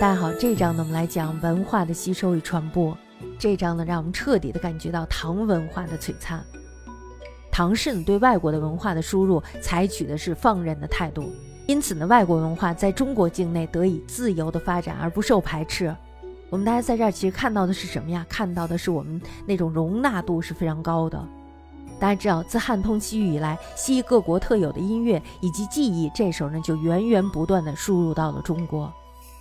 大家好，这章呢我们来讲文化的吸收与传播。这章呢让我们彻底的感觉到唐文化的璀璨。唐氏呢对外国的文化的输入采取的是放任的态度，因此呢外国文化在中国境内得以自由的发展而不受排斥。我们大家在这儿其实看到的是什么呀？看到的是我们那种容纳度是非常高的。大家知道，自汉通西域以来，西域各国特有的音乐以及技艺，这时候呢就源源不断的输入到了中国。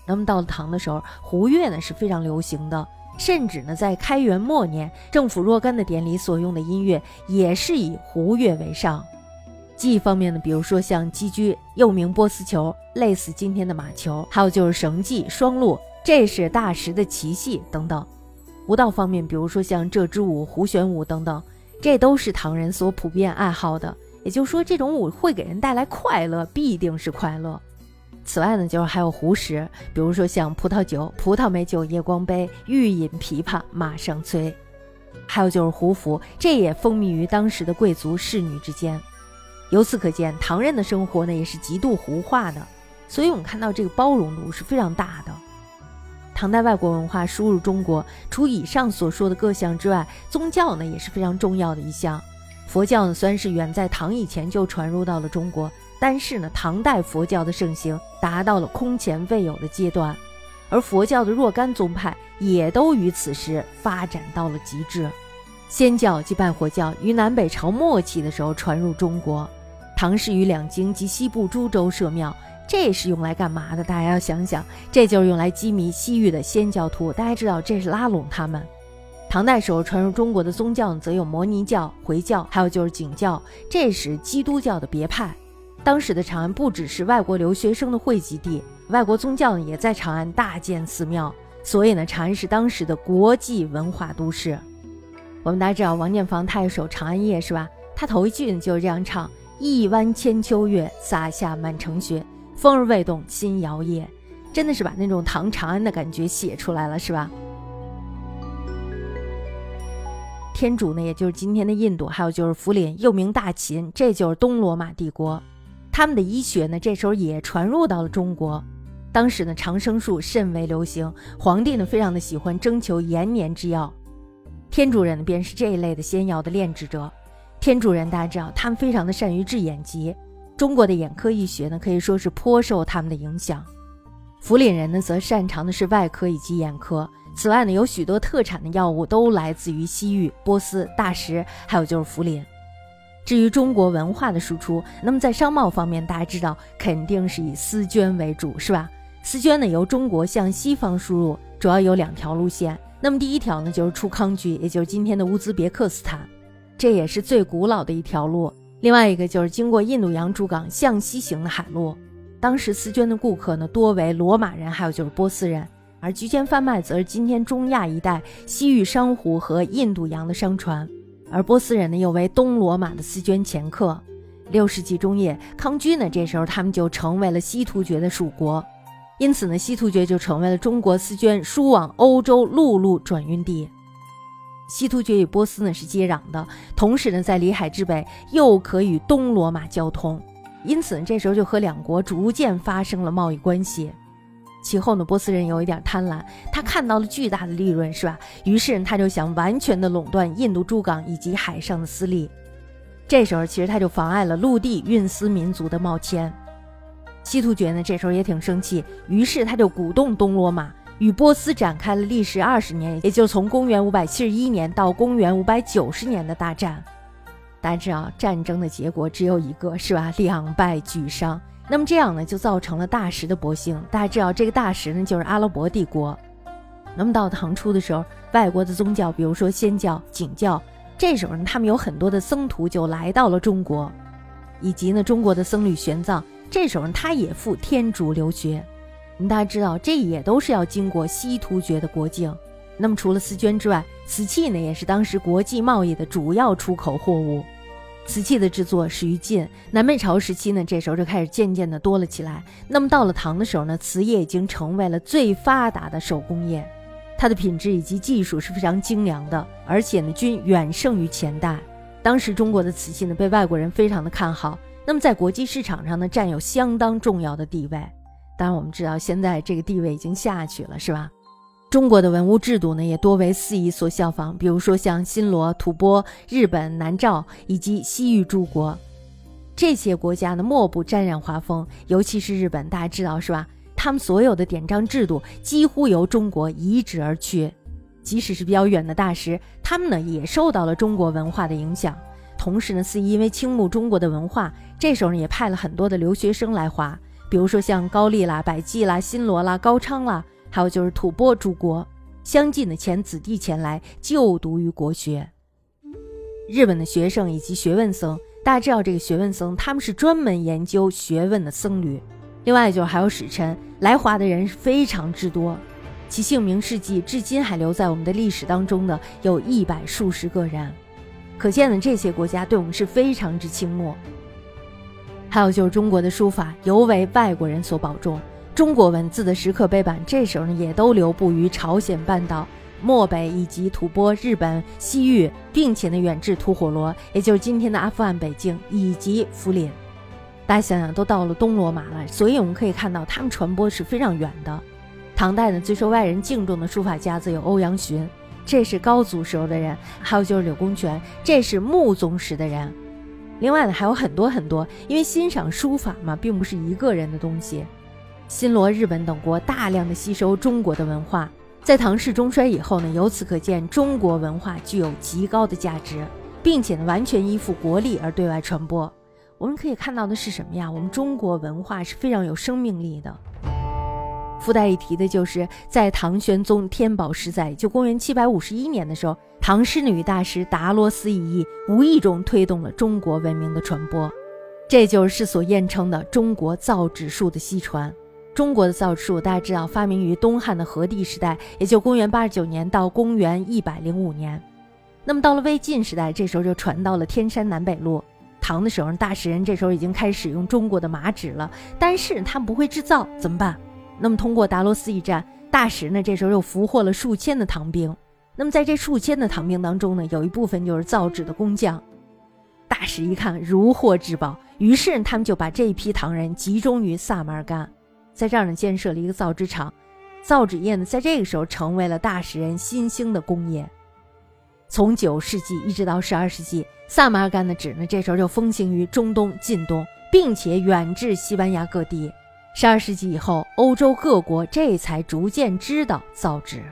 那么到了唐的时候，胡乐呢是非常流行的，甚至呢在开元末年，政府若干的典礼所用的音乐也是以胡乐为上。技艺方面呢，比如说像击鞠，又名波斯球，类似今天的马球，还有就是绳技、双陆，这是大石的奇戏等等。舞蹈方面，比如说像这支舞、胡旋舞等等。这都是唐人所普遍爱好的，也就是说，这种舞会给人带来快乐，必定是快乐。此外呢，就是还有胡食，比如说像葡萄酒，葡萄美酒夜光杯，欲饮琵琶马上催；还有就是胡服，这也风靡于当时的贵族仕女之间。由此可见，唐人的生活呢也是极度胡化的，所以我们看到这个包容度是非常大的。唐代外国文化输入中国，除以上所说的各项之外，宗教呢也是非常重要的一项。佛教呢虽然是远在唐以前就传入到了中国，但是呢，唐代佛教的盛行达到了空前未有的阶段，而佛教的若干宗派也都于此时发展到了极致。仙教即拜火教于南北朝末期的时候传入中国，唐时于两京及西部诸州设庙。这是用来干嘛的？大家要想想，这就是用来击迷西域的仙教徒。大家知道，这是拉拢他们。唐代时候传入中国的宗教，则有摩尼教、回教，还有就是景教，这是基督教的别派。当时的长安不只是外国留学生的汇集地，外国宗教呢也在长安大建寺庙，所以呢，长安是当时的国际文化都市。我们大家知道王建房他有首《长安夜》，是吧？他头一句呢就是这样唱：“一弯千秋月，洒下满城雪。”风儿未动，心摇曳，真的是把那种唐长安的感觉写出来了，是吧？天主呢，也就是今天的印度，还有就是福林，又名大秦，这就是东罗马帝国。他们的医学呢，这时候也传入到了中国。当时呢，长生术甚为流行，皇帝呢非常的喜欢征求延年之药。天竺人呢，便是这一类的仙药的炼制者。天竺人大家知道，他们非常的善于治眼疾。中国的眼科医学呢，可以说是颇受他们的影响。福林人呢，则擅长的是外科以及眼科。此外呢，有许多特产的药物都来自于西域、波斯、大食，还有就是福林。至于中国文化的输出，那么在商贸方面，大家知道肯定是以丝绢为主，是吧？丝绢呢，由中国向西方输入，主要有两条路线。那么第一条呢，就是出康居，也就是今天的乌兹别克斯坦，这也是最古老的一条路。另外一个就是经过印度洋诸港向西行的海路，当时丝绢的顾客呢多为罗马人，还有就是波斯人，而居间贩卖则是今天中亚一带西域商湖和印度洋的商船，而波斯人呢又为东罗马的丝绢掮客。六世纪中叶，康居呢这时候他们就成为了西突厥的属国，因此呢西突厥就成为了中国丝绢输往欧洲陆路转运地。西突厥与波斯呢是接壤的，同时呢在里海之北又可与东罗马交通，因此呢这时候就和两国逐渐发生了贸易关系。其后呢波斯人有一点贪婪，他看到了巨大的利润，是吧？于是他就想完全的垄断印度诸港以及海上的私利。这时候其实他就妨碍了陆地运丝民族的贸迁。西突厥呢这时候也挺生气，于是他就鼓动东罗马。与波斯展开了历时二十年，也就从公元五百七十一年到公元五百九十年的大战。大家知道，战争的结果只有一个，是吧？两败俱伤。那么这样呢，就造成了大食的勃兴。大家知道，这个大食呢，就是阿拉伯帝国。那么到唐初的时候，外国的宗教，比如说仙教、景教，这时候呢，他们有很多的僧徒就来到了中国，以及呢，中国的僧侣玄奘，这时候他也赴天竺留学。我们大家知道，这也都是要经过西突厥的国境。那么除了丝绢之外，瓷器呢也是当时国际贸易的主要出口货物。瓷器的制作始于晋，南北朝时期呢，这时候就开始渐渐的多了起来。那么到了唐的时候呢，瓷业已经成为了最发达的手工业，它的品质以及技术是非常精良的，而且呢均远胜于前代。当时中国的瓷器呢被外国人非常的看好，那么在国际市场上呢占有相当重要的地位。当然，我们知道现在这个地位已经下去了，是吧？中国的文物制度呢，也多为四夷所效仿，比如说像新罗、吐蕃、日本、南诏以及西域诸国，这些国家呢，莫不沾染华风。尤其是日本，大家知道是吧？他们所有的典章制度几乎由中国移植而去，即使是比较远的大师，他们呢也受到了中国文化的影响。同时呢，四夷因为倾慕中国的文化，这时候呢也派了很多的留学生来华。比如说像高丽啦、百济啦、新罗啦、高昌啦，还有就是吐蕃诸国，相继的遣子弟前来就读于国学。日本的学生以及学问僧，大家知道这个学问僧，他们是专门研究学问的僧侣。另外就是还有使臣来华的人是非常之多，其姓名事迹至今还留在我们的历史当中的有一百数十个人，可见呢这些国家对我们是非常之倾慕。还有就是中国的书法尤为外国人所保重，中国文字的石刻碑版这时候呢也都流布于朝鲜半岛、漠北以及吐蕃、日本、西域，并且呢远至吐火罗，也就是今天的阿富汗北境以及福林。大家想想，都到了东罗马了，所以我们可以看到他们传播是非常远的。唐代呢最受外人敬重的书法家则有欧阳询，这是高祖时候的人；还有就是柳公权，这是穆宗时的人。另外呢，还有很多很多，因为欣赏书法嘛，并不是一个人的东西。新罗、日本等国大量的吸收中国的文化，在唐氏中衰以后呢，由此可见中国文化具有极高的价值，并且呢，完全依附国力而对外传播。我们可以看到的是什么呀？我们中国文化是非常有生命力的。附带一提的就是，在唐玄宗天宝十载，就公元七百五十一年的时候。唐诗女大师达罗斯一役，无意中推动了中国文明的传播，这就是世所艳称的中国造纸术的西传。中国的造纸术，大家知道，发明于东汉的和帝时代，也就公元八十九年到公元一百零五年。那么到了魏晋时代，这时候就传到了天山南北路。唐的时候，大使人这时候已经开始使用中国的麻纸了，但是他们不会制造，怎么办？那么通过达罗斯一战，大使呢这时候又俘获了数千的唐兵。那么在这数千的唐兵当中呢，有一部分就是造纸的工匠。大使一看如获至宝，于是他们就把这一批唐人集中于萨马尔干，在这儿呢建设了一个造纸厂。造纸业呢，在这个时候成为了大使人新兴的工业。从九世纪一直到十二世纪，萨马尔干的纸呢，这时候就风行于中东、近东，并且远至西班牙各地。十二世纪以后，欧洲各国这才逐渐知道造纸。